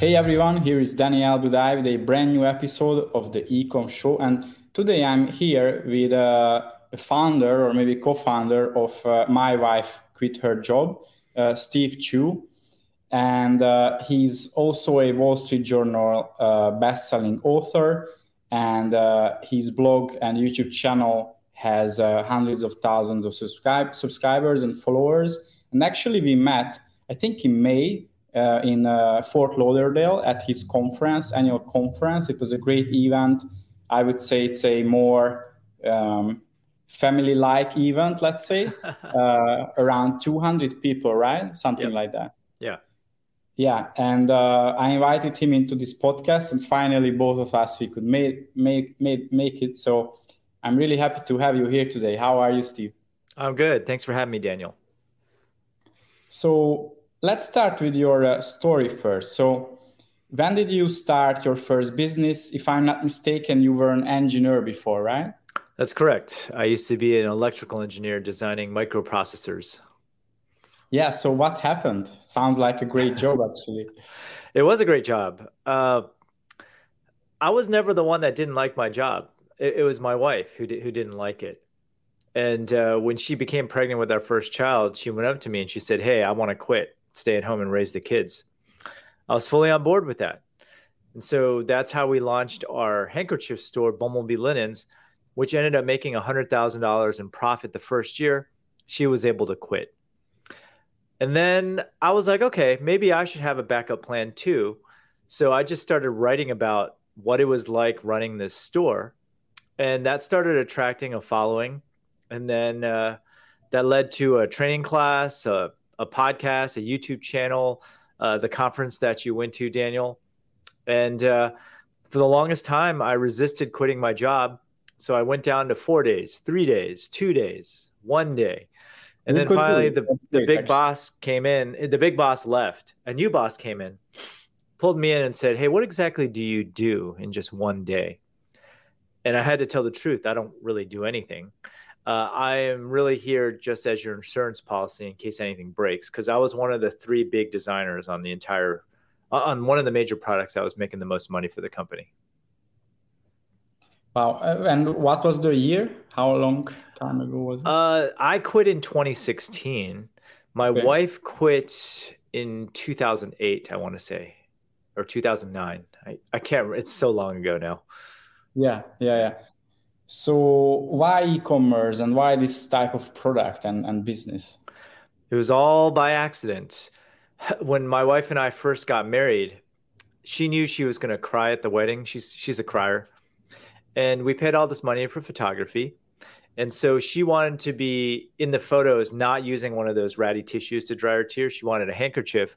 Hey everyone, here is Daniel Budai with a brand new episode of the Ecom Show. And today I'm here with uh, a founder or maybe co founder of uh, My Wife Quit Her Job, uh, Steve Chou, And uh, he's also a Wall Street Journal uh, best-selling author. And uh, his blog and YouTube channel has hundreds of thousands of subscribe- subscribers and followers. And actually, we met, I think, in May uh, in uh, Fort Lauderdale at his conference, annual conference. It was a great event. I would say it's a more um, family-like event, let's say, uh, around 200 people, right? Something yep. like that. Yeah. Yeah, and uh, I invited him into this podcast, and finally, both of us we could make make make make it. So, I'm really happy to have you here today. How are you, Steve? I'm good. Thanks for having me, Daniel. So, let's start with your uh, story first. So, when did you start your first business? If I'm not mistaken, you were an engineer before, right? That's correct. I used to be an electrical engineer designing microprocessors. Yeah. So, what happened? Sounds like a great job, actually. it was a great job. Uh, I was never the one that didn't like my job. It, it was my wife who who didn't like it. And uh, when she became pregnant with our first child, she went up to me and she said, "Hey, I want to quit." Stay at home and raise the kids. I was fully on board with that. And so that's how we launched our handkerchief store, Bumblebee Linens, which ended up making $100,000 in profit the first year. She was able to quit. And then I was like, okay, maybe I should have a backup plan too. So I just started writing about what it was like running this store. And that started attracting a following. And then uh, that led to a training class, a a podcast, a YouTube channel, uh, the conference that you went to, Daniel. And uh, for the longest time, I resisted quitting my job. So I went down to four days, three days, two days, one day. And then finally, the, the big boss came in. The big boss left. A new boss came in, pulled me in, and said, Hey, what exactly do you do in just one day? And I had to tell the truth. I don't really do anything uh, I am really here just as your insurance policy in case anything breaks. Because I was one of the three big designers on the entire, on one of the major products that was making the most money for the company. Wow! Uh, and what was the year? How long time ago was it? Uh, I quit in 2016. My okay. wife quit in 2008. I want to say, or 2009. I, I can't. It's so long ago now. Yeah, yeah, yeah. So why e-commerce and why this type of product and, and business? It was all by accident. When my wife and I first got married, she knew she was going to cry at the wedding. She's she's a crier. And we paid all this money for photography. And so she wanted to be in the photos not using one of those ratty tissues to dry her tears. She wanted a handkerchief.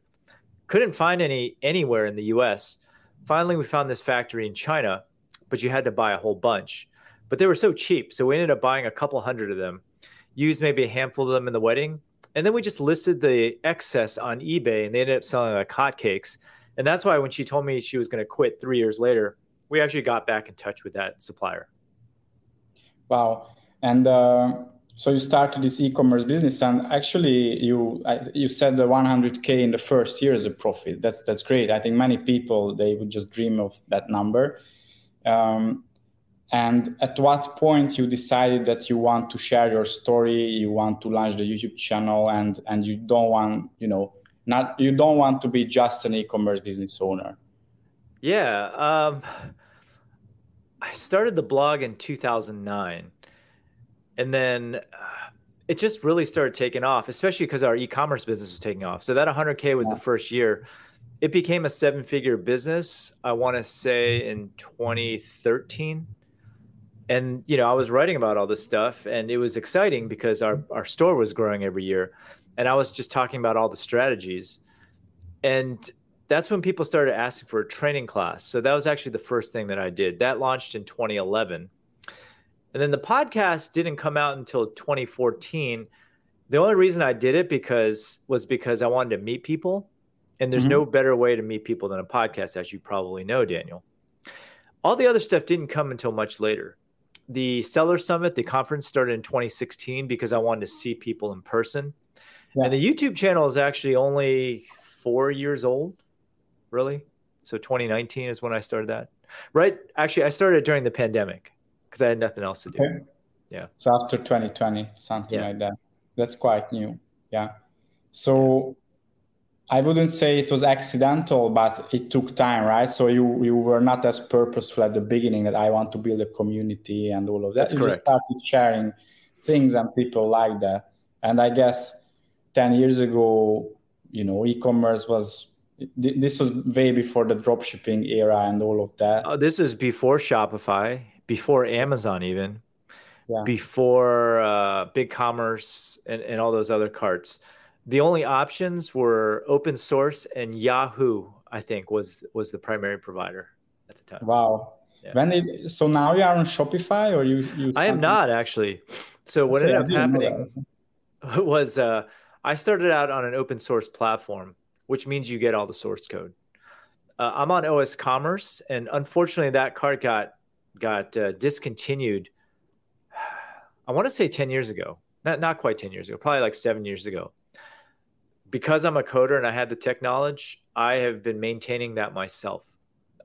Couldn't find any anywhere in the US. Finally, we found this factory in China, but you had to buy a whole bunch but they were so cheap. So we ended up buying a couple hundred of them, used maybe a handful of them in the wedding. And then we just listed the excess on eBay and they ended up selling like hotcakes. And that's why when she told me she was going to quit three years later, we actually got back in touch with that supplier. Wow. And uh, so you started this e-commerce business, and actually, you you said the 100k in the first year as a profit. That's that's great. I think many people they would just dream of that number. Um, and at what point you decided that you want to share your story you want to launch the youtube channel and and you don't want you know not you don't want to be just an e-commerce business owner? Yeah um, i started the blog in 2009 and then uh, it just really started taking off especially because our e-commerce business was taking off. So that 100k was yeah. the first year. It became a seven figure business i want to say in 2013 and you know i was writing about all this stuff and it was exciting because our, our store was growing every year and I was just talking about all the strategies. And that's when people started asking for a training class. So that was actually the first thing that I did. That launched in 2011. And then the podcast didn't come out until 2014. The only reason I did it because was because I wanted to meet people. And there's mm-hmm. no better way to meet people than a podcast, as you probably know, Daniel. All the other stuff didn't come until much later. The Seller Summit, the conference started in 2016 because I wanted to see people in person. Yeah. And the YouTube channel is actually only four years old, really. So 2019 is when I started that. Right. Actually, I started during the pandemic because I had nothing else to do. Okay. Yeah. So after 2020, something yeah. like that. That's quite new. Yeah. So I wouldn't say it was accidental, but it took time, right? So you you were not as purposeful at the beginning that I want to build a community and all of that. That's you correct. just started sharing things and people like that. And I guess 10 years ago, you know, e-commerce was this was way before the dropshipping era and all of that. Uh, this is before Shopify, before Amazon even, yeah. before uh, BigCommerce and, and all those other carts the only options were open source and Yahoo. I think was was the primary provider at the time. Wow. Yeah. When it, so now you are on Shopify or you? you I am not actually. So what okay, ended up happening was uh, I started out on an open source platform, which means you get all the source code. Uh, I'm on osCommerce, and unfortunately, that cart got got uh, discontinued. I want to say ten years ago, not not quite ten years ago, probably like seven years ago because I'm a coder and I had the tech knowledge, I have been maintaining that myself.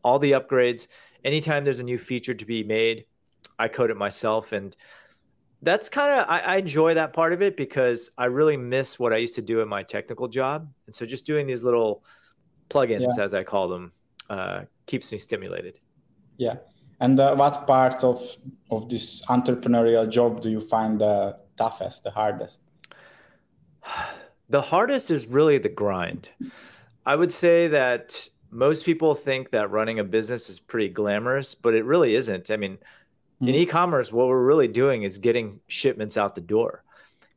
All the upgrades, anytime there's a new feature to be made, I code it myself. And that's kind of, I, I, enjoy that part of it because I really miss what I used to do in my technical job. And so just doing these little plugins, yeah. as I call them, uh, keeps me stimulated. Yeah. And uh, what part of, of this entrepreneurial job do you find the toughest, the hardest? The hardest is really the grind. I would say that most people think that running a business is pretty glamorous, but it really isn't. I mean, mm-hmm. in hmm. e-commerce, what we're really doing is getting shipments out the door.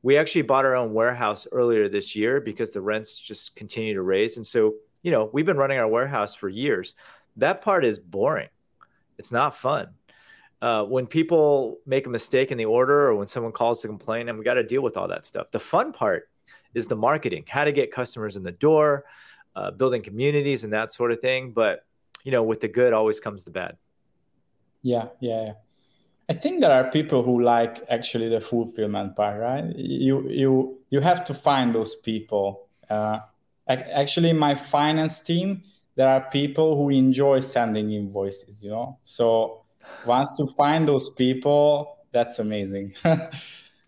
We actually bought our own warehouse earlier this year because the rents just continue to raise. And so, you know, we've been running our warehouse for years. That part is boring. It's not fun. Uh, when people make a mistake in the order or when someone calls to complain, and we got to deal with all that stuff. The fun part is the marketing, how to get customers in the door, uh, building communities and that sort of thing. But you know, with the good always comes the bad. Yeah, yeah, yeah. I think there are people who like actually the fulfillment part, right? You you you have to find those people. Uh, actually, my finance team, there are people who enjoy sending invoices. You know, so once you find those people, that's amazing.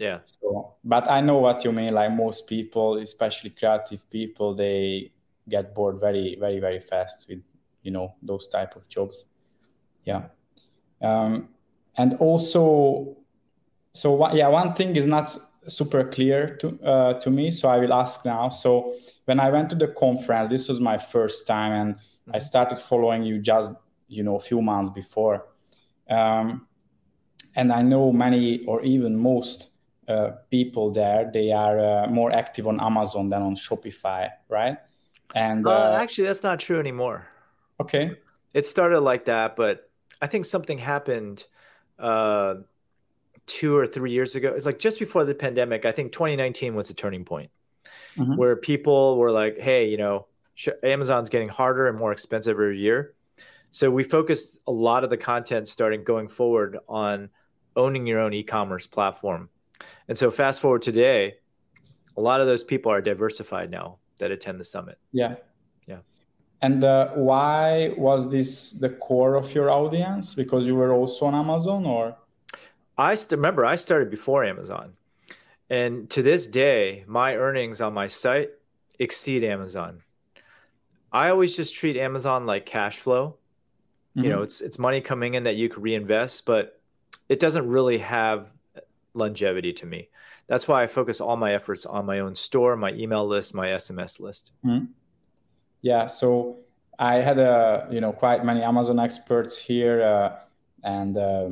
Yeah. So, but I know what you mean. Like most people, especially creative people, they get bored very, very, very fast with you know those type of jobs. Yeah. Um, and also, so one, yeah, one thing is not super clear to uh, to me, so I will ask now. So when I went to the conference, this was my first time, and mm-hmm. I started following you just you know a few months before. Um, and I know many or even most uh, people there they are uh, more active on amazon than on shopify right? And uh, uh, actually that's not true anymore. Okay. It started like that but i think something happened uh, two or three years ago like just before the pandemic i think 2019 was a turning point mm-hmm. where people were like hey you know amazon's getting harder and more expensive every year. So we focused a lot of the content starting going forward on owning your own e-commerce platform and so fast forward today, a lot of those people are diversified now that attend the summit. Yeah. Yeah. And uh, why was this the core of your audience? Because you were also on Amazon or? I st- remember I started before Amazon. And to this day, my earnings on my site exceed Amazon. I always just treat Amazon like cash flow. Mm-hmm. You know, it's it's money coming in that you could reinvest, but it doesn't really have longevity to me. That's why I focus all my efforts on my own store, my email list, my SMS list. Mm-hmm. Yeah. So I had a you know quite many Amazon experts here, uh, and uh,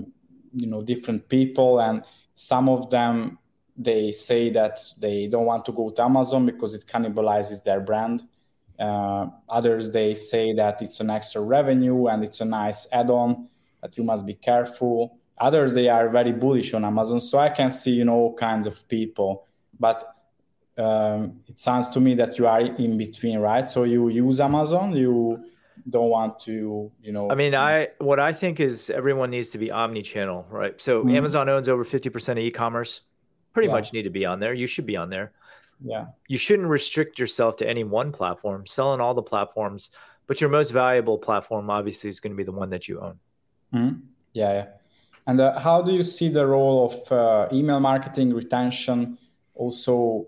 you know different people, and some of them they say that they don't want to go to Amazon because it cannibalizes their brand. Uh, others they say that it's an extra revenue and it's a nice add-on that you must be careful. Others they are very bullish on Amazon. So I can see you know all kinds of people, but um, it sounds to me that you are in between, right? So you use Amazon, you don't want to, you know. I mean, I what I think is everyone needs to be omni-channel, right? So mm-hmm. Amazon owns over fifty percent of e-commerce. Pretty yeah. much need to be on there. You should be on there. Yeah. You shouldn't restrict yourself to any one platform. Sell on all the platforms, but your most valuable platform obviously is going to be the one that you own. Mm-hmm. Yeah, yeah. And uh, how do you see the role of uh, email marketing, retention, also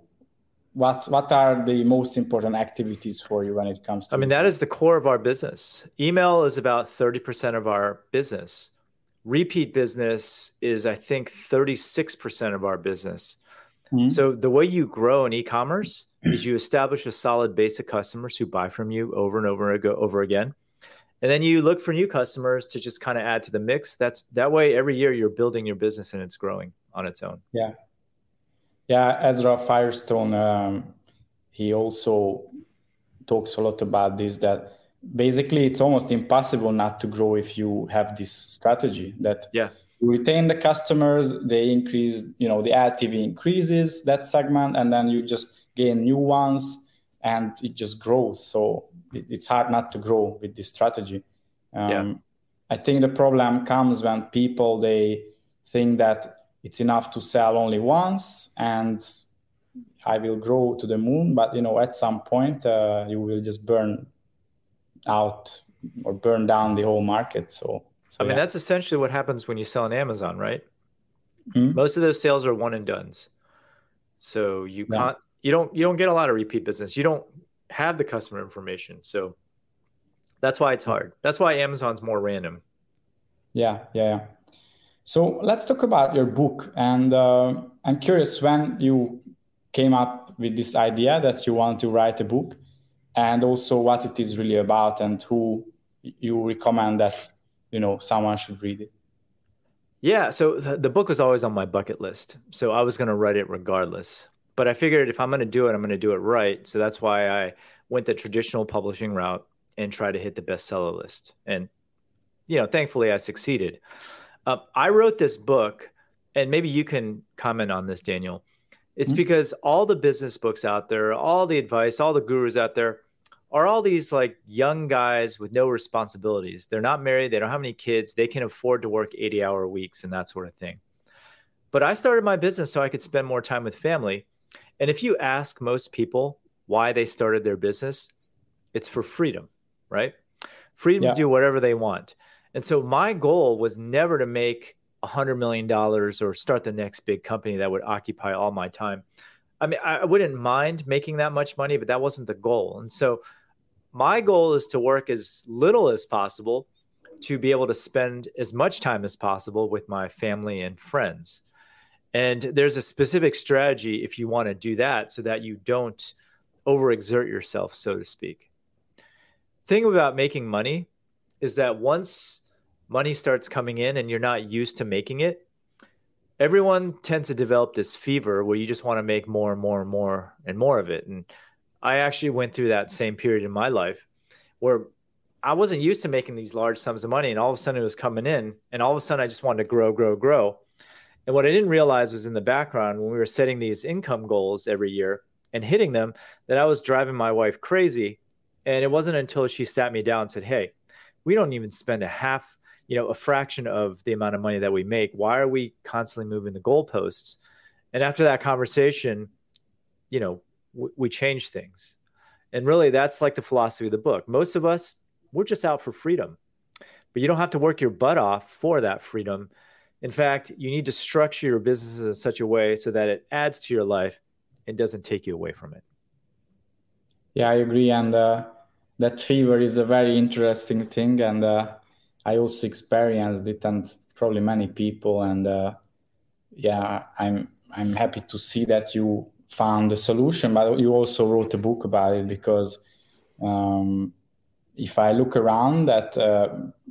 what what are the most important activities for you when it comes to i mean that is the core of our business. Email is about 30% of our business. Repeat business is i think 36% of our business. Mm-hmm. so the way you grow in e-commerce is you establish a solid base of customers who buy from you over and over and over again and then you look for new customers to just kind of add to the mix. That's that way every year you're building your business and it's growing on its own. Yeah. Yeah, Ezra Firestone, um, he also talks a lot about this that basically it's almost impossible not to grow if you have this strategy that yeah. you retain the customers they increase you know the LTV increases that segment and then you just gain new ones and it just grows. So it, it's hard not to grow with this strategy um, yeah. i think the problem comes when people they think that it's enough to sell only once and I will grow to the moon. But you know, at some point, uh, you will just burn out or burn down the whole market. So, so I mean, that's essentially what happens when you sell on Amazon, right? Mm-hmm. Most of those sales are one and duns. So you yeah. can't, you don't, you don't get a lot of repeat business. You don't have the customer information. So that's why it's hard. That's why Amazon's more random. Yeah, yeah, yeah. So let's talk about your book. And uh, I'm curious when you came up with this idea that you want to write a book, and also what it is really about, and who you recommend that you know someone should read it. Yeah, so the book was always on my bucket list. So I was going to write it regardless. But I figured if I'm going to do it, I'm going to do it right. So that's why I went the traditional publishing route and tried to hit the bestseller list. And you know, thankfully I succeeded. Uh, I wrote this book, and maybe you can comment on this, Daniel. It's mm-hmm. because all the business books out there, all the advice, all the gurus out there are all these like young guys with no responsibilities. They're not married, they don't have any kids, they can afford to work 80 hour weeks and that sort of thing. But I started my business so I could spend more time with family. And if you ask most people why they started their business, it's for freedom, right? Freedom yeah. to do whatever they want. And so my goal was never to make a hundred million dollars or start the next big company that would occupy all my time. I mean, I wouldn't mind making that much money, but that wasn't the goal. And so my goal is to work as little as possible to be able to spend as much time as possible with my family and friends. And there's a specific strategy if you want to do that so that you don't overexert yourself, so to speak. Thing about making money is that once money starts coming in and you're not used to making it, everyone tends to develop this fever where you just want to make more and more and more and more of it. And I actually went through that same period in my life where I wasn't used to making these large sums of money and all of a sudden it was coming in and all of a sudden I just wanted to grow, grow, grow. And what I didn't realize was in the background when we were setting these income goals every year and hitting them that I was driving my wife crazy. And it wasn't until she sat me down and said, Hey, we don't even spend a half you know a fraction of the amount of money that we make. Why are we constantly moving the goalposts? And after that conversation you know w- we change things. And really that's like the philosophy of the book. Most of us we're just out for freedom. But you don't have to work your butt off for that freedom in fact you need to structure your businesses in such a way so that it adds to your life and doesn't take you away from it. Yeah i agree. And uh, that fever is a very interesting thing. And uh, I also experienced it, and probably many people. And uh, yeah, I'm I'm happy to see that you found the solution, but you also wrote a book about it because um, if I look around at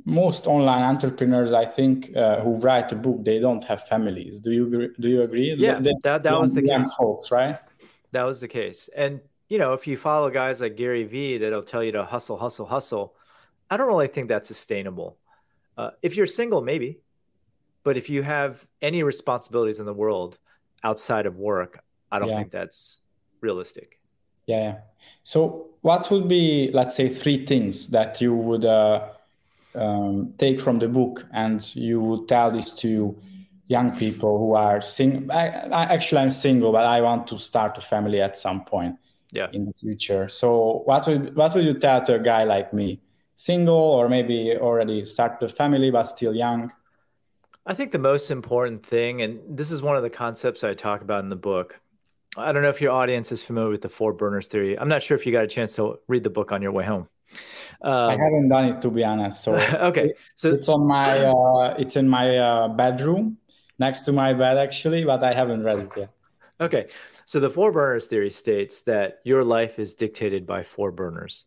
most online entrepreneurs, I think, uh, who write a book, they don't have families. Do you do you agree? Yeah, they, that that was the case. Folks, right? That was the case. And you know, if you follow guys like Gary Vee, that'll tell you to hustle, hustle, hustle. I don't really think that's sustainable. Uh, if you're single, maybe, but if you have any responsibilities in the world outside of work, I don't yeah. think that's realistic. Yeah. So, what would be, let's say, three things that you would uh, um, take from the book, and you would tell this to young people who are single? Actually, I'm single, but I want to start a family at some point. Yeah. In the future. So, what would what would you tell to a guy like me, single, or maybe already start a family but still young? I think the most important thing, and this is one of the concepts I talk about in the book. I don't know if your audience is familiar with the four burners theory. I'm not sure if you got a chance to read the book on your way home. Um, I haven't done it to be honest. So okay, so it's on my uh, it's in my uh, bedroom next to my bed actually, but I haven't read it yet. Okay, so the four burners theory states that your life is dictated by four burners: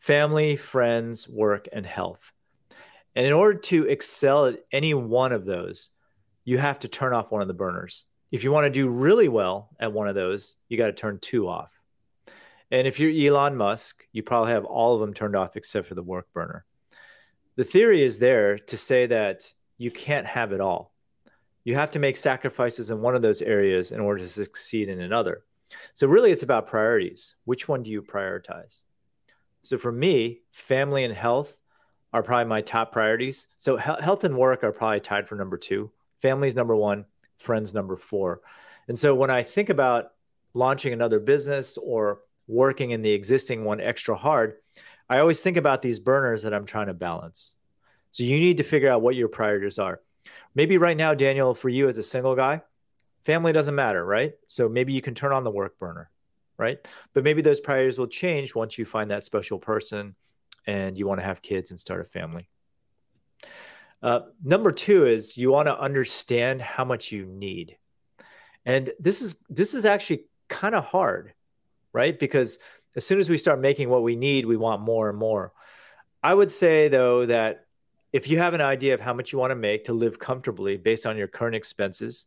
family, friends, work, and health. And in order to excel at any one of those, you have to turn off one of the burners. If you want to do really well at one of those, you got to turn two off. And if you're Elon Musk, you probably have all of them turned off except for the work burner. The theory is there to say that you can't have it all. You have to make sacrifices in one of those areas in order to succeed in another. So, really, it's about priorities. Which one do you prioritize? So, for me, family and health are probably my top priorities. So, he- health and work are probably tied for number two. Family's number one, friends number four. And so, when I think about launching another business or working in the existing one extra hard, I always think about these burners that I'm trying to balance. So you need to figure out what your priorities are. Maybe right now, Daniel, for you as a single guy, family doesn't matter, right? So maybe you can turn on the work burner, right? But maybe those priorities will change once you find that special person and you want to have kids and start a family. Uh, number two is you want to understand how much you need, and this is this is actually kind of hard right? Because as soon as we start making what we need, we want more and more. I would say, though, that if you have an idea of how much you want to make to live comfortably based on your current expenses,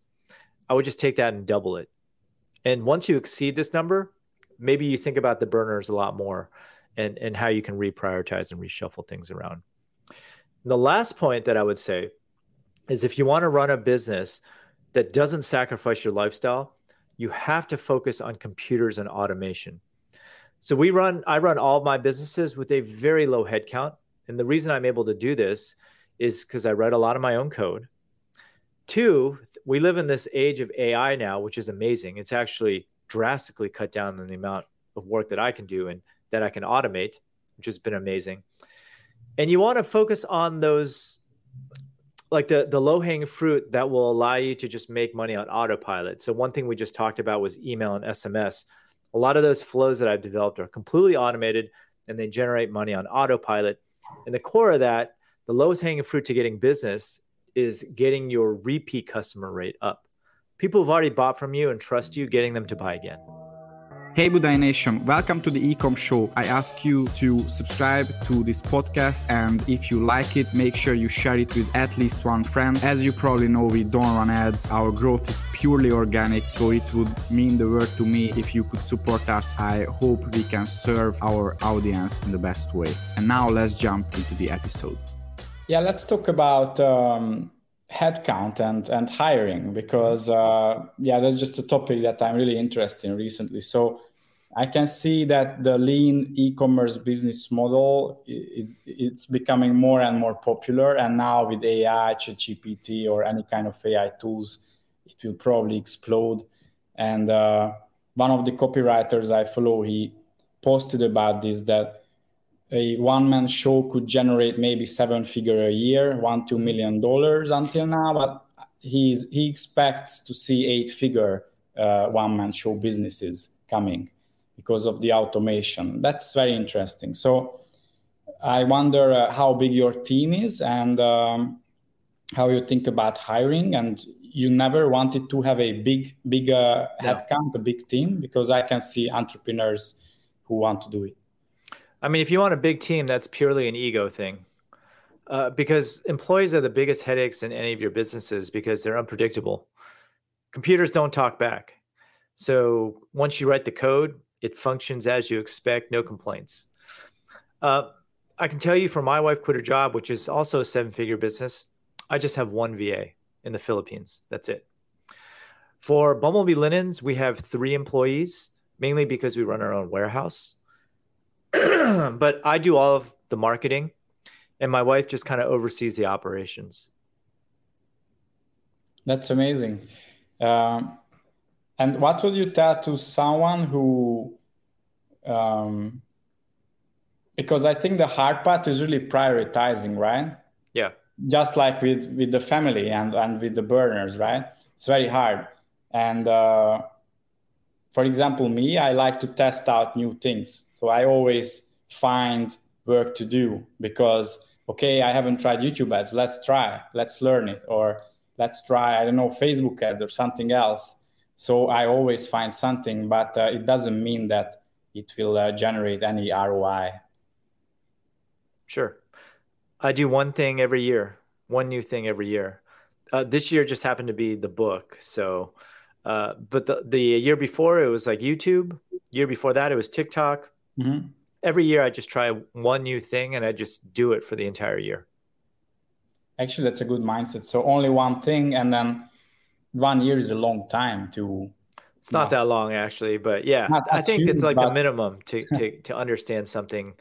I would just take that and double it. And once you exceed this number, maybe you think about the burners a lot more and, and how you can reprioritize and reshuffle things around. And the last point that I would say is if you want to run a business that doesn't sacrifice your lifestyle, you have to focus on computers and automation. So we run, I run all my businesses with a very low headcount. And the reason I'm able to do this is because I write a lot of my own code. Two, we live in this age of AI now, which is amazing. It's actually drastically cut down on the amount of work that I can do and that I can automate, which has been amazing. And you want to focus on those like the the low hanging fruit that will allow you to just make money on autopilot. So one thing we just talked about was email and SMS. A lot of those flows that I've developed are completely automated and they generate money on autopilot. And the core of that, the lowest hanging fruit to getting business is getting your repeat customer rate up. People who've already bought from you and trust you, getting them to buy again. Hey Budai Nation, welcome to the Ecom Show. I ask you to subscribe to this podcast and if you like it, make sure you share it with at least one friend. As you probably know, we don't run ads. Our growth is purely organic, so it would mean the world to me if you could support us. I hope we can serve our audience in the best way. And now let's jump into the episode. Yeah, let's talk about um, headcount and and hiring because uh, yeah that's just a topic that i'm really interested in recently. So i can see that the lean e-commerce business model is it's becoming more and more popular. And now with ai gpt or any kind of ai tools it will probably explode. And uh, one of the copywriters i follow he posted about this that a one man show could generate maybe seven figure a year, one, two million dollars until now, but he's, he expects to see eight figure uh, one man show businesses coming because of the automation. That's very interesting. So I wonder uh, how big your team is and um, how you think about hiring. And you never wanted to have a big, big uh, headcount, a big team, because I can see entrepreneurs who want to do it. I mean, if you want a big team, that's purely an ego thing. uh, because employees are the biggest headaches in any of your businesses because they're unpredictable. Computers don't talk back. So once you write the code, it functions as you expect, no complaints. Uh, I can tell you for my wife quit her job, which is also a seven figure business, I just have one VA in the Philippines. That's it. For Bumblebee Linens, we have three employees, mainly because we run our own warehouse. but I do all of the marketing, and my wife just kind of oversees the operations. That's amazing. Um, and what would you tell to someone who, um, because I think the hard part is really prioritizing, right? Yeah. Just like with with the family and and with the burners, right? It's very hard. And uh, for example, me, I like to test out new things. So I always find work to do because okay, I haven't tried YouTube ads. Let's try. Let's learn it. Or let's try, I don't know, Facebook ads or something else. So I always find something, but uh, it doesn't mean that it will uh, generate any ROI. Sure. I do one thing every year, one new thing every year. Uh, this year just happened to be the book. So, uh, but the, the year before it was like YouTube. Year before that it was TikTok. Mm-hmm every year I just try one new thing and I just do it for the entire year. Actually, that's a good mindset. So only one thing, and then one year is a long time to. It's not that long, actually, but yeah, I think huge, it's like but... the minimum to to to understand something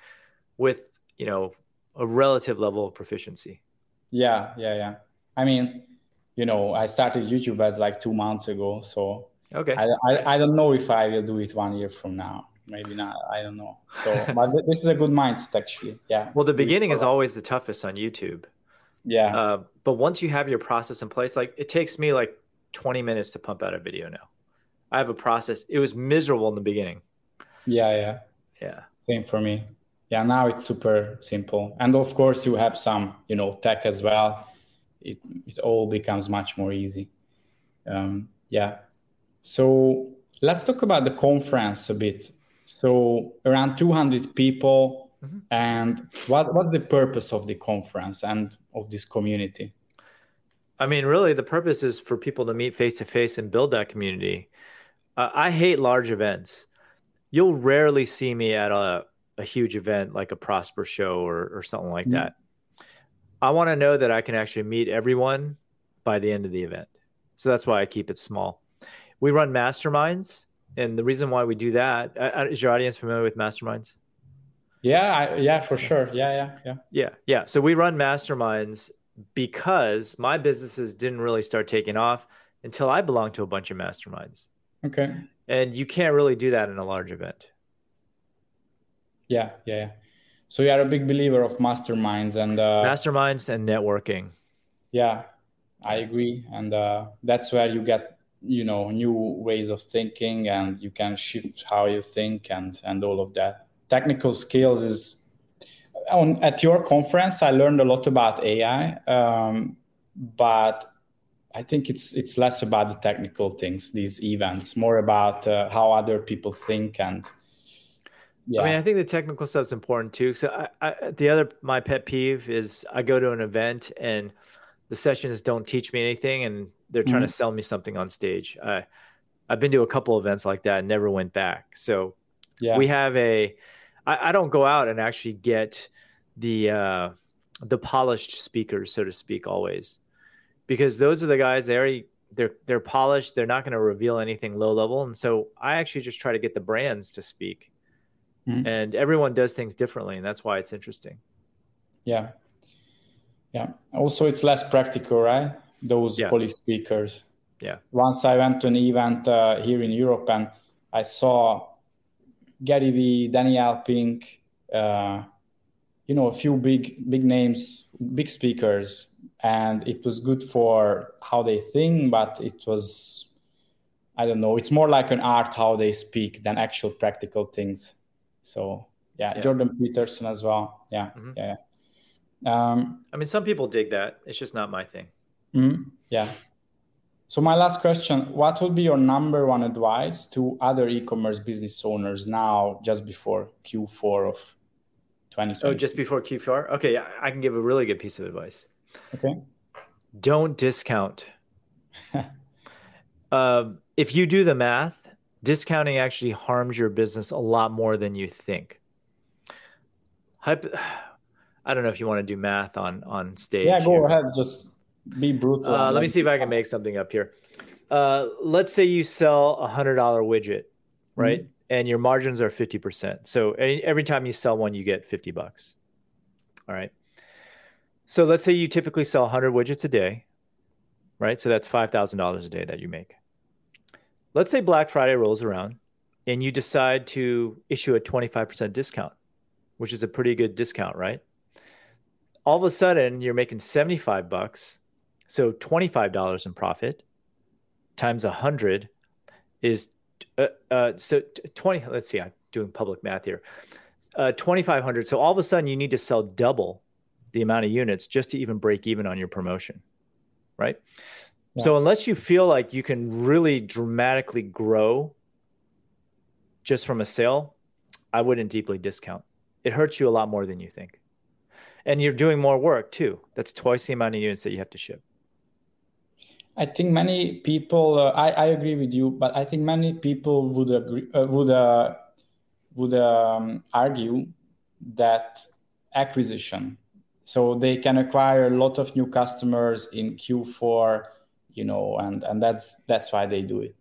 with you know a relative level of proficiency. Yeah, yeah, yeah. I mean, you know, I started YouTube as like two months ago, so okay. I, I, I don't know if I will do it one year from now maybe not i don't know. So but this is a good mindset actually. Yeah. Well the beginning is always the toughest on youtube. Yeah. Uh, but once you have your process in place like it takes me like 20 minutes to pump out a video now. I have a process. It was miserable in the beginning. Yeah yeah. Yeah. Same for me. Yeah now it's super simple. And of course you have some you know tech as well. It, it all becomes much more easy. Um, yeah. So let's talk about the conference a bit so around 200 people. Mm-hmm. And what, what's the purpose of the conference and of this community? I mean, really, the purpose is for people to meet face to face and build that community. Uh, I hate large events. You'll rarely see me at a, a huge event like a Prosper show or, or something like mm-hmm. that. I want to know that I can actually meet everyone by the end of the event. So that's why I keep it small. We run masterminds and the reason why we do that uh, uh, is your audience familiar with masterminds? Yeah, I, yeah, for sure. Yeah, yeah, yeah. Yeah, yeah. So we run masterminds because my businesses didn't really start taking off until I belonged to a bunch of masterminds. Okay. And you can't really do that in a large event. Yeah, yeah, yeah. So you are a big believer of masterminds and uh, masterminds and networking. Yeah, I agree, and uh, that's where you get you know new ways of thinking and you can shift how you think and and all of that technical skills is on at your conference i learned a lot about ai um, but i think it's it's less about the technical things these events more about uh, how other people think and yeah. I mean, I think the technical stuff's important too. So, I, I, the other my pet peeve is I go to an event and the sessions don't teach me anything, and they're trying mm-hmm. to sell me something on stage. I I've been to a couple events like that and never went back. So yeah. we have a I, I don't go out and actually get the uh, the polished speakers, so to speak, always, because those are the guys they already they're they're polished. They're not going to reveal anything low level, and so I actually just try to get the brands to speak. Mm-hmm. And everyone does things differently, and that's why it's interesting. Yeah, yeah. Also, it's less practical, right? Those yeah. police speakers. Yeah. Once I went to an event uh, here in Europe and I saw Gary Vee, Daniel Pink, uh, you know, a few big big names, big speakers, and it was good for how they think, but it was, I don't know, it's more like an art how they speak than actual practical things. So yeah, yeah. Jordan Peterson as well. Yeah, mm-hmm. yeah. Um, I mean, some people dig that. It's just not my thing. Mm-hmm. Yeah. So my last question: What would be your number one advice to other e-commerce business owners now, just before Q4 of 2020. Oh, just before Q4? Okay, I can give a really good piece of advice. Okay. Don't discount. Um, if you do the math, discounting actually harms your business a lot more than you think. Hypo- I don't know if you want to do math on on stage. Yeah, go here. ahead. Just be brutal. Uh, let me see if I can make something up here. Uh, let's say you sell a hundred dollar widget, right? Mm-hmm. And your margins are fifty percent. So every time you sell one, you get fifty bucks. All right. So let's say you typically sell hundred widgets a day, right? So that's five thousand dollars a day that you make. Let's say Black Friday rolls around, and you decide to issue a twenty five percent discount, which is a pretty good discount, right? All of a sudden, you're making seventy five bucks, so twenty five dollars in profit times 100 is uh, uh, so 20 let's see i'm doing public math here. Uh, 2500 so all of a sudden you need to sell double the amount of units just to even break even on your promotion right? Yeah. so unless you feel like you can really dramatically grow just from a sale i wouldn't deeply discount. It hurts you a lot more than you think. And you're doing more work too. That's twice the amount of units that you have to ship I think many people. Uh, I I agree with you, but I think many people would agree uh, would uh, would um, argue that acquisition, so they can acquire a lot of new customers in Q4, you know, and and that's that's why they do it.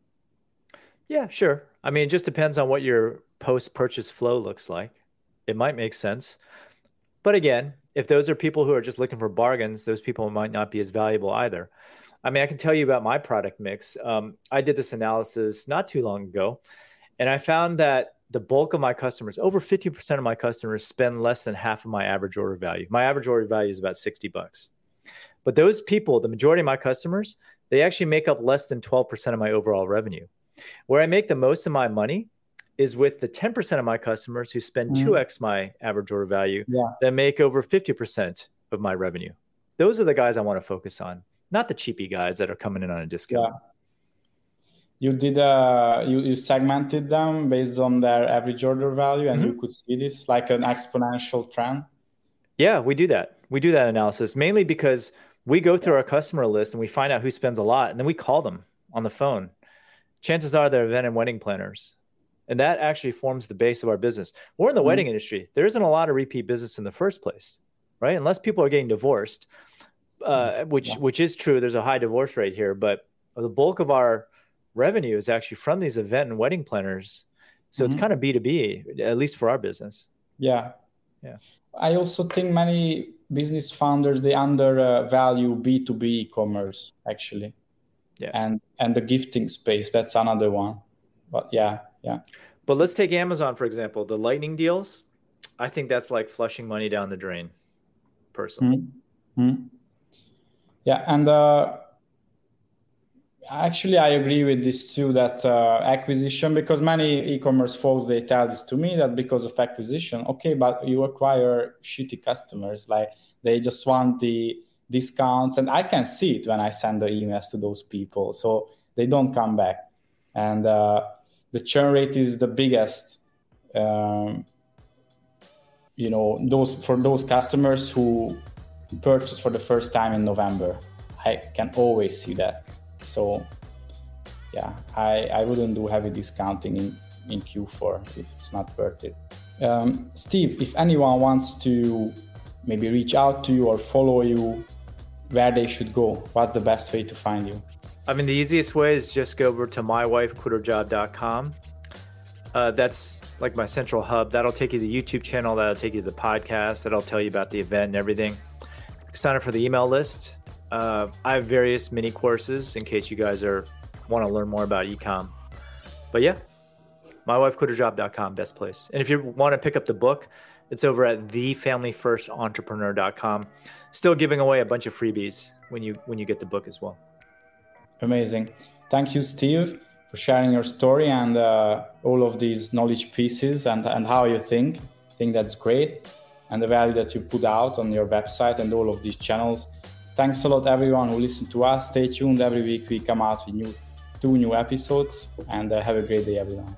Yeah, sure. I mean, it just depends on what your post purchase flow looks like. It might make sense, but again, if those are people who are just looking for bargains, those people might not be as valuable either. I mean, I can tell you about my product mix. Um, I did this analysis not too long ago, and I found that the bulk of my customers, over 50% of my customers, spend less than half of my average order value. My average order value is about 60 bucks. But those people, the majority of my customers, they actually make up less than 12% of my overall revenue. Where I make the most of my money is with the 10% of my customers who spend mm-hmm. 2x my average order value yeah. that make over 50% of my revenue. Those are the guys I want to focus on not the cheapy guys that are coming in on a discount. Yeah. You did uh you, you segmented them based on their average order value and mm-hmm. you could see this like an exponential trend. Yeah, we do that. We do that analysis mainly because we go through our customer list and we find out who spends a lot and then we call them on the phone. Chances are they're event and wedding planners. And that actually forms the base of our business. We're in the mm-hmm. wedding industry. There isn't a lot of repeat business in the first place, right? Unless people are getting divorced, uh, which yeah. which is true. There's a high divorce rate here, but the bulk of our revenue is actually from these event and wedding planners. So mm-hmm. it's kind of B two B, at least for our business. Yeah, yeah. I also think many business founders they undervalue B two B e-commerce actually. Yeah, and and the gifting space that's another one. But yeah, yeah. But let's take Amazon for example. The lightning deals, I think that's like flushing money down the drain. Personally. Mm-hmm. mm-hmm. Yeah, and uh, actually, I agree with this too. That uh, acquisition, because many e-commerce folks they tell this to me that because of acquisition, okay, but you acquire shitty customers, like they just want the discounts, and I can see it when I send the emails to those people, so they don't come back, and uh, the churn rate is the biggest. Um, you know, those for those customers who purchase for the first time in November. I can always see that. So yeah, I, I wouldn't do heavy discounting in, in Q4 if it's not worth it. Um, Steve, if anyone wants to maybe reach out to you or follow you, where they should go, what's the best way to find you? I mean, the easiest way is just go over to mywifequitherjob.com. Uh, that's like my central hub. That'll take you to the YouTube channel. That'll take you to the podcast. That'll tell you about the event and everything sign up for the email list. Uh, I have various mini courses in case you guys are want to learn more about ecom. But yeah, mywifequitherjob.com, best place. And if you want to pick up the book, it's over at thefamilyfirstentrepreneur.com. Still giving away a bunch of freebies when you when you get the book as well. Amazing. Thank you, Steve, for sharing your story and uh, all of these knowledge pieces and, and how you think. I think that's great and the value that you put out on your website and all of these channels. Thanks a lot, everyone who listened to us. Stay tuned. Every week we come out with new two new episodes, and uh, have a great day, everyone.